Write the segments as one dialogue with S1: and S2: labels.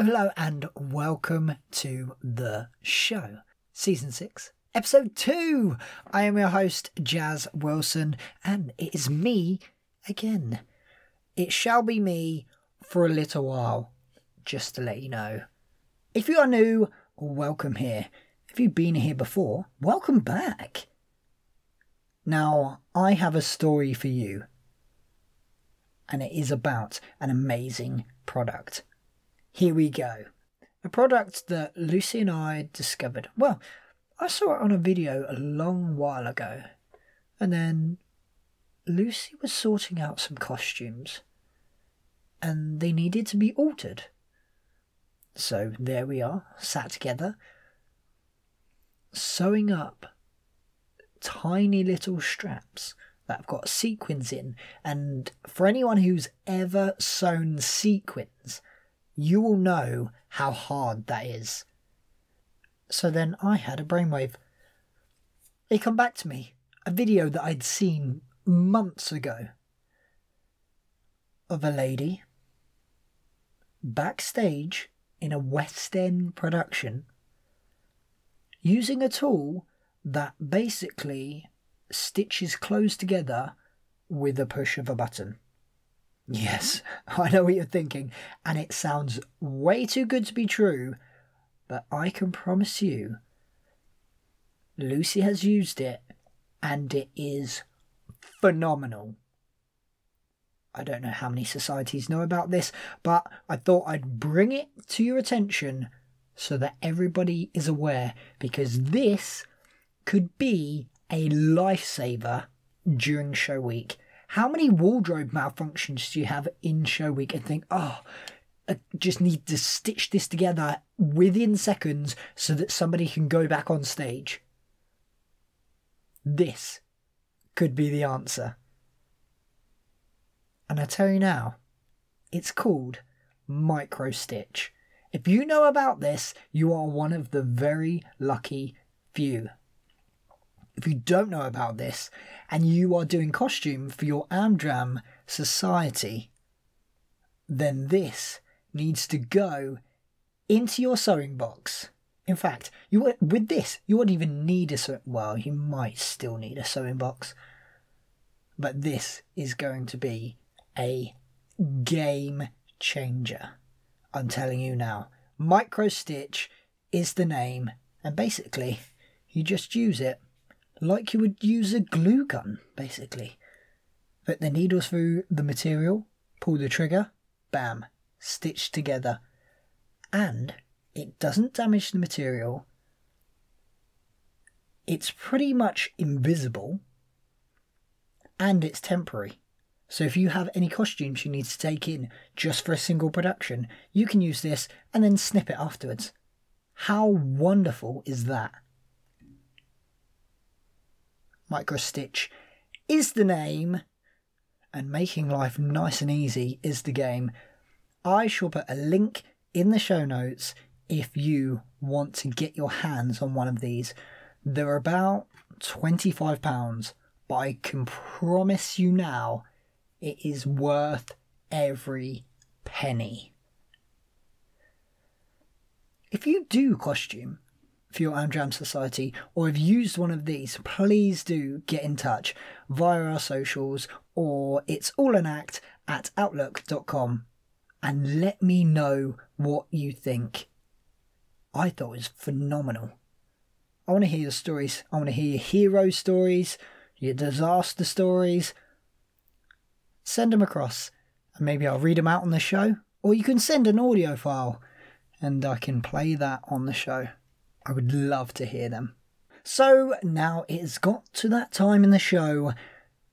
S1: Hello, and welcome to the show. Season 6, Episode 2. I am your host, Jaz Wilson, and it is me again. It shall be me for a little while, just to let you know. If you are new, welcome here. If you've been here before, welcome back. Now, I have a story for you, and it is about an amazing product. Here we go. A product that Lucy and I discovered. Well, I saw it on a video a long while ago, and then Lucy was sorting out some costumes, and they needed to be altered. So there we are, sat together, sewing up tiny little straps that have got sequins in. And for anyone who's ever sewn sequins, you will know how hard that is. So then I had a brainwave. It come back to me, a video that I'd seen months ago of a lady backstage in a West End production using a tool that basically stitches clothes together with a push of a button. Yes, I know what you're thinking, and it sounds way too good to be true, but I can promise you, Lucy has used it, and it is phenomenal. I don't know how many societies know about this, but I thought I'd bring it to your attention so that everybody is aware because this could be a lifesaver during show week. How many wardrobe malfunctions do you have in show week and think, oh, I just need to stitch this together within seconds so that somebody can go back on stage? This could be the answer. And I tell you now, it's called micro stitch. If you know about this, you are one of the very lucky few. If you don't know about this and you are doing costume for your Amdram society, then this needs to go into your sewing box. In fact, you with this you wouldn't even need a sew- well, you might still need a sewing box, but this is going to be a game changer. I'm telling you now. Micro stitch is the name, and basically, you just use it like you would use a glue gun, basically. Put the needles through the material, pull the trigger, bam, stitched together. And it doesn't damage the material. It's pretty much invisible, and it's temporary. So if you have any costumes you need to take in just for a single production, you can use this and then snip it afterwards. How wonderful is that? Microstitch is the name, and making life nice and easy is the game. I shall put a link in the show notes if you want to get your hands on one of these. They're about £25, but I can promise you now it is worth every penny. If you do costume for your Amdram Society or have used one of these, please do get in touch via our socials or it's all an act at outlook.com and let me know what you think. I thought it was phenomenal. I want to hear your stories. I want to hear your hero stories, your disaster stories send them across and maybe I'll read them out on the show. Or you can send an audio file and I can play that on the show. I would love to hear them. So now it's got to that time in the show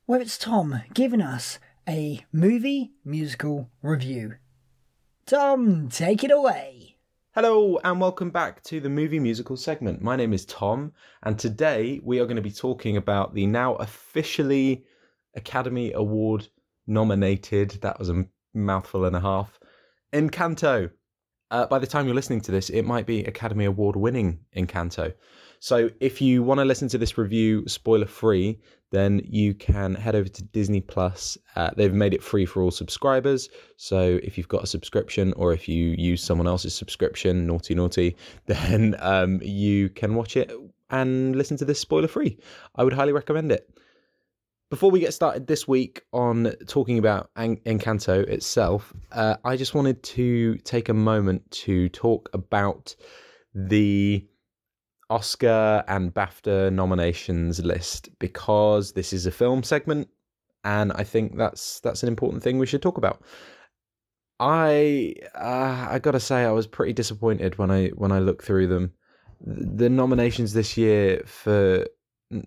S1: where it's Tom giving us a movie musical review. Tom, take it away.
S2: Hello and welcome back to the movie musical segment. My name is Tom, and today we are going to be talking about the now officially Academy Award nominated, that was a mouthful and a half, Encanto. Uh, by the time you're listening to this, it might be Academy Award winning Encanto. So if you want to listen to this review spoiler free, then you can head over to Disney Plus. Uh, they've made it free for all subscribers. So if you've got a subscription or if you use someone else's subscription, naughty naughty, then um, you can watch it and listen to this spoiler free. I would highly recommend it. Before we get started this week on talking about Encanto itself, uh, I just wanted to take a moment to talk about the Oscar and BAFTA nominations list because this is a film segment, and I think that's that's an important thing we should talk about. I uh, I gotta say I was pretty disappointed when I when I looked through them. The nominations this year for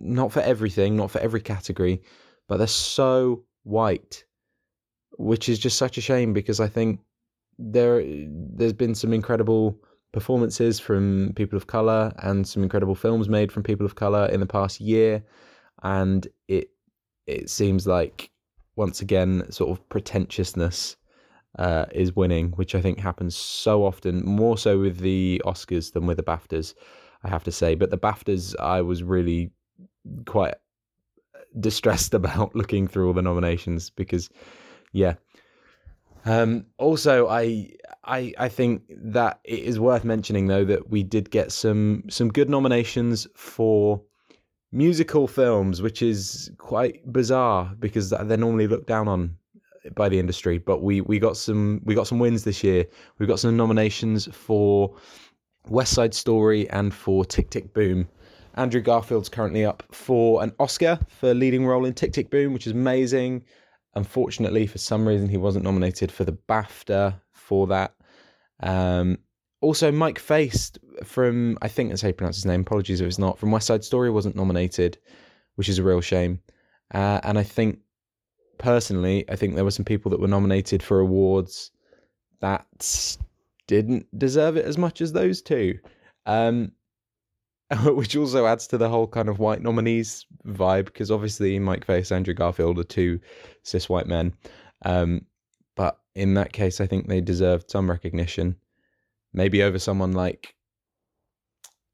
S2: not for everything, not for every category, but they're so white, which is just such a shame because I think there there's been some incredible performances from people of color and some incredible films made from people of color in the past year. And it it seems like once again sort of pretentiousness uh, is winning which i think happens so often more so with the oscars than with the baftas i have to say. But the baftas i was really quite distressed about looking through all the nominations because yeah um, also, I, I, I think that it is worth mentioning though that we did get some some good nominations for musical films, which is quite bizarre because they're normally looked down on by the industry. But we we got some we got some wins this year. We got some nominations for West Side Story and for Tick Tick Boom. Andrew Garfield's currently up for an Oscar for leading role in Tick Tick Boom, which is amazing. Unfortunately, for some reason, he wasn't nominated for the BAFTA for that. Um, also, Mike Faist from, I think that's how you pronounce his name, apologies if it's not, from West Side Story wasn't nominated, which is a real shame. Uh, and I think, personally, I think there were some people that were nominated for awards that didn't deserve it as much as those two. Um, which also adds to the whole kind of white nominees vibe because obviously Mike Faist, Andrew Garfield are two cis white men. Um, but in that case, I think they deserved some recognition, maybe over someone like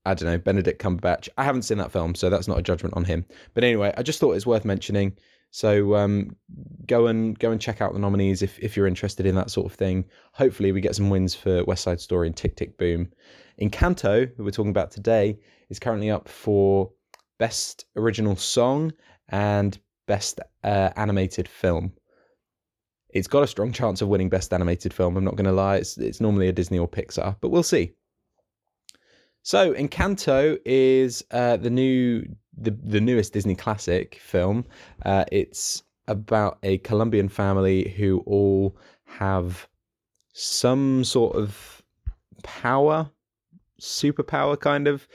S2: I don't know Benedict Cumberbatch. I haven't seen that film, so that's not a judgment on him. But anyway, I just thought it's worth mentioning. So um, go and go and check out the nominees if if you're interested in that sort of thing. Hopefully, we get some wins for West Side Story and Tick Tick Boom. Encanto, that we're talking about today, is currently up for Best Original Song and Best uh, Animated Film. It's got a strong chance of winning Best Animated Film. I'm not going to lie. It's, it's normally a Disney or Pixar, but we'll see. So, Encanto is uh, the new, the the newest Disney classic film. Uh, it's about a Colombian family who all have some sort of power, superpower, kind of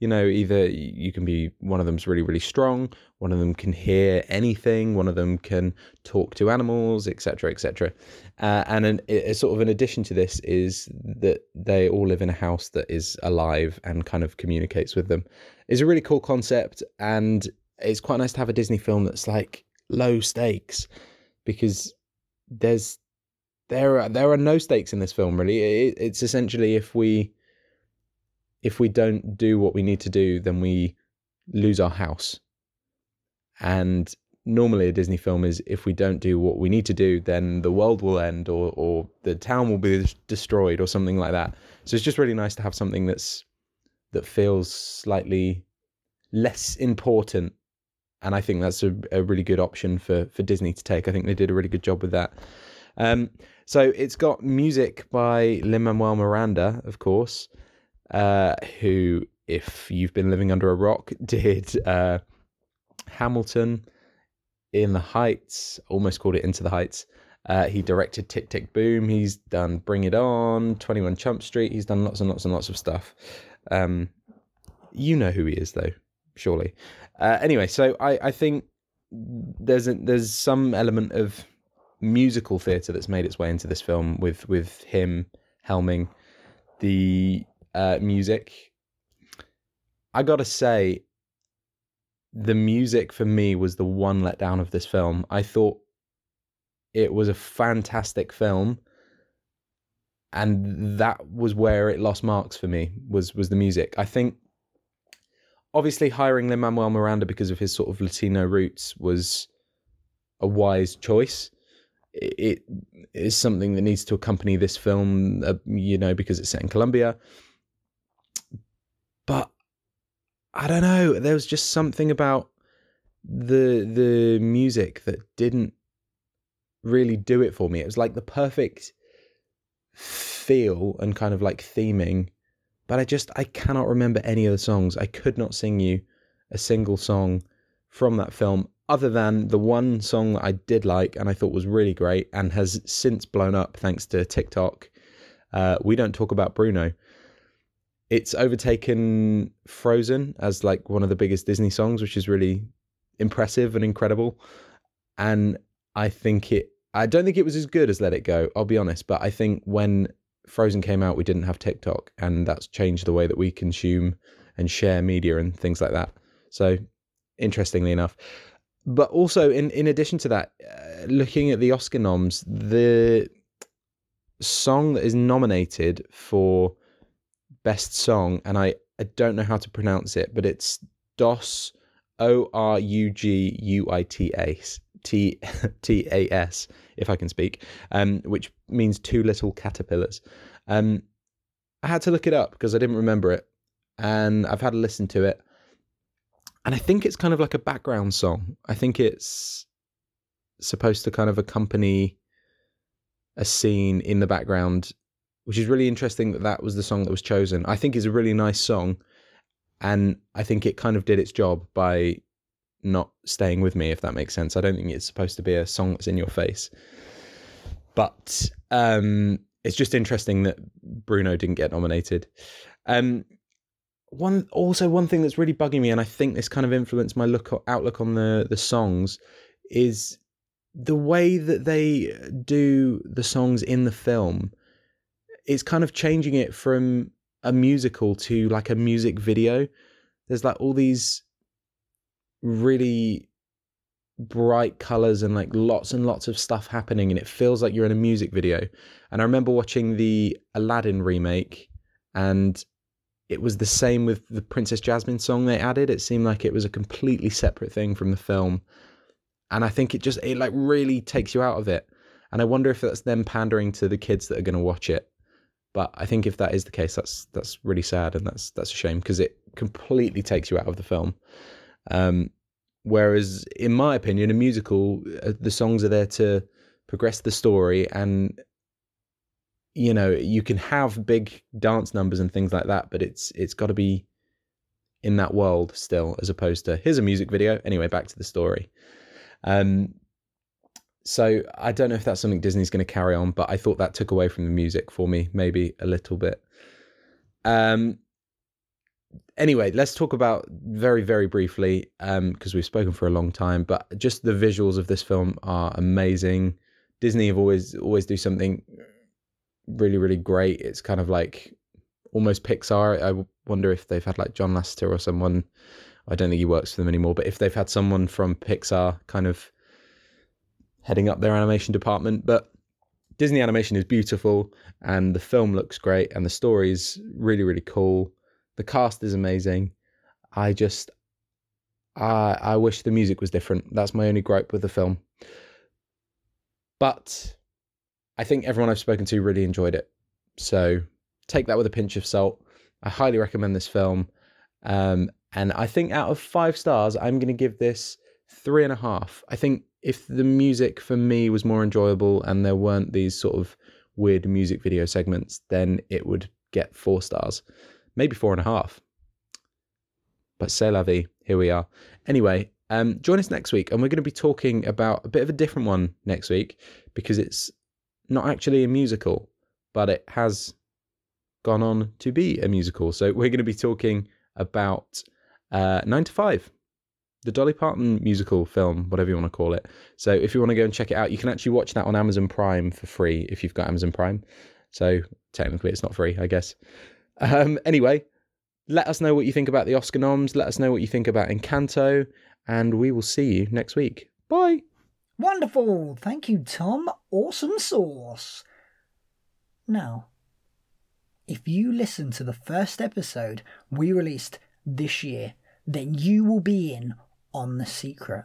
S2: you know, either you can be one of them's really, really strong, one of them can hear anything, one of them can talk to animals, etc., etc. Uh, and an, a, sort of an addition to this is that they all live in a house that is alive and kind of communicates with them. It's a really cool concept, and it's quite nice to have a Disney film that's like low stakes because there's there are there are no stakes in this film really. It, it's essentially if we if we don't do what we need to do, then we lose our house. And normally a Disney film is if we don't do what we need to do, then the world will end or or the town will be destroyed or something like that. So it's just really nice to have something that's that feels slightly less important. And I think that's a, a really good option for for Disney to take. I think they did a really good job with that. Um, so it's got music by Lin Manuel Miranda, of course uh, who, if you've been living under a rock, did uh, Hamilton in the Heights, almost called it Into the Heights. Uh, he directed Tick Tick Boom. He's done Bring It On, 21 Chump Street. He's done lots and lots and lots of stuff. Um, you know who he is, though, surely. Uh, anyway, so I, I think there's a, there's some element of musical theatre that's made its way into this film with with him helming the uh, music. I gotta say, the music for me was the one letdown of this film. I thought it was a fantastic film, and that was where it lost marks for me was was the music. I think obviously hiring Lin Manuel Miranda because of his sort of Latino roots was a wise choice. It is something that needs to accompany this film, uh, you know, because it's set in Colombia. But I don't know. There was just something about the the music that didn't really do it for me. It was like the perfect feel and kind of like theming, but I just I cannot remember any of the songs. I could not sing you a single song from that film other than the one song that I did like and I thought was really great and has since blown up thanks to TikTok. Uh, we don't talk about Bruno. It's overtaken Frozen as like one of the biggest Disney songs, which is really impressive and incredible. And I think it. I don't think it was as good as Let It Go. I'll be honest, but I think when Frozen came out, we didn't have TikTok, and that's changed the way that we consume and share media and things like that. So, interestingly enough, but also in in addition to that, uh, looking at the Oscar noms, the song that is nominated for best song, and I I don't know how to pronounce it, but it's Dos O R U G U I T A T T A S, if I can speak, um, which means two little caterpillars. Um, I had to look it up because I didn't remember it, and I've had a listen to it, and I think it's kind of like a background song. I think it's supposed to kind of accompany a scene in the background, which is really interesting that that was the song that was chosen. I think it's a really nice song, and I think it kind of did its job by not staying with me, if that makes sense. I don't think it's supposed to be a song that's in your face, but um, it's just interesting that Bruno didn't get nominated. Um, one also one thing that's really bugging me, and I think this kind of influenced my look outlook on the the songs, is the way that they do the songs in the film. It's kind of changing it from a musical to like a music video. There's like all these really bright colors and like lots and lots of stuff happening and it feels like you're in a music video and i remember watching the aladdin remake and it was the same with the Princess Jasmine song they added. It seemed like it was a completely separate thing from the film. And I think it just it like really takes you out of it. And I wonder if that's them pandering to the kids that are going to watch it. But I think if that is the case, that's that's really sad and that's that's a shame because it completely takes you out of the film. Um, whereas, in my opinion, a musical, uh, the songs are there to progress the story and you know you can have big dance numbers and things like that but it's it's got to be in that world still as opposed to here's a music video anyway back to the story um so i don't know if that's something disney's going to carry on but i thought that took away from the music for me maybe a little bit um anyway let's talk about very very briefly um because we've spoken for a long time but just the visuals of this film are amazing disney have always always do something really really great. It's kind of like almost Pixar. I wonder if they've had like John Lasseter or someone. I don't think he works for them anymore, but if they've had someone from Pixar kind of heading up their animation department, but Disney animation is beautiful and the film looks great and the story is really really cool. The cast is amazing. I just I I wish the music was different. That's my only gripe with the film. But I think everyone I've spoken to really enjoyed it. So take that with a pinch of salt. I highly recommend this film. Um, and I think out of five stars, I'm going to give this three and a half. I think if the music for me was more enjoyable and there weren't these sort of weird music video segments, then it would get four stars, maybe four and a half. But c'est la vie. Here we are. Anyway, um, join us next week, and we're going to be talking about a bit of a different one next week because it's not actually a musical, but it has gone on to be a musical. So we're going to be talking about uh, Nine to Five, the Dolly Parton musical film, whatever you want to call it. So if you want to go and check it out, you can actually watch that on Amazon Prime for free if you've got Amazon Prime. So technically, it's not free, I guess. Um, anyway, let us know what you think about the Oscar noms. Let us know what you think about Encanto, and we will see you next week. Bye.
S1: Wonderful. Thank you, Tom. Awesome sauce. Now, if you listen to the first episode we released this year, then you will be in on the secret.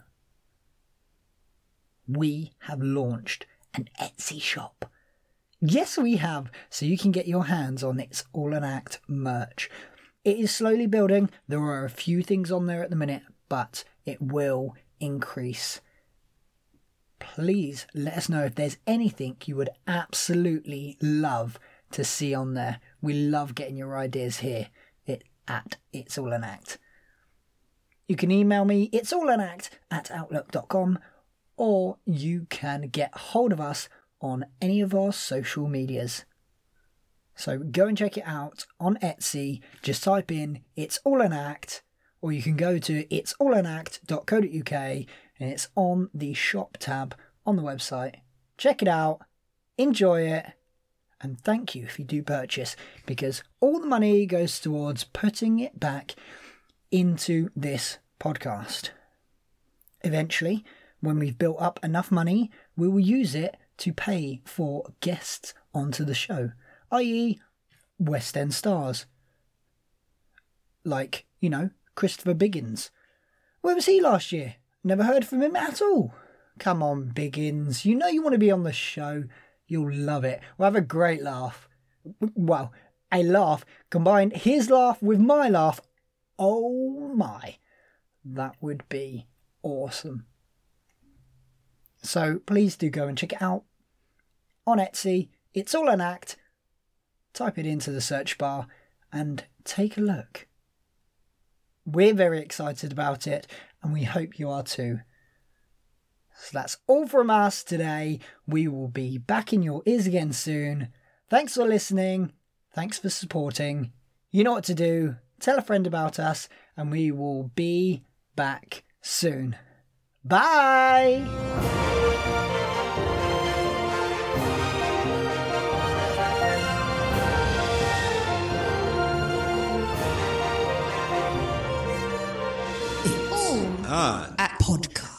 S1: We have launched an Etsy shop. Yes, we have, so you can get your hands on It's All an Act merch. It is slowly building. There are a few things on there at the minute, but it will increase. Please let us know if there's anything you would absolutely love to see on there. We love getting your ideas here it, at It's All an Act. You can email me, it's all an act at outlook.com, or you can get hold of us on any of our social medias. So go and check it out on Etsy. Just type in It's All an Act, or you can go to it'sallanact.co.uk and it's on the shop tab on the website. Check it out, enjoy it, and thank you if you do purchase because all the money goes towards putting it back into this podcast. Eventually, when we've built up enough money, we will use it to pay for guests onto the show, i.e., West End stars. Like, you know, Christopher Biggins. Where was he last year? Never heard from him at all. Come on, Biggins. You know you want to be on the show. You'll love it. We'll have a great laugh. Well, a laugh combined his laugh with my laugh. Oh my. That would be awesome. So please do go and check it out on Etsy. It's all an act. Type it into the search bar and take a look. We're very excited about it and we hope you are too. So that's all from us today. We will be back in your ears again soon. Thanks for listening. Thanks for supporting. You know what to do. Tell a friend about us, and we will be back soon. Bye!
S3: At podcast.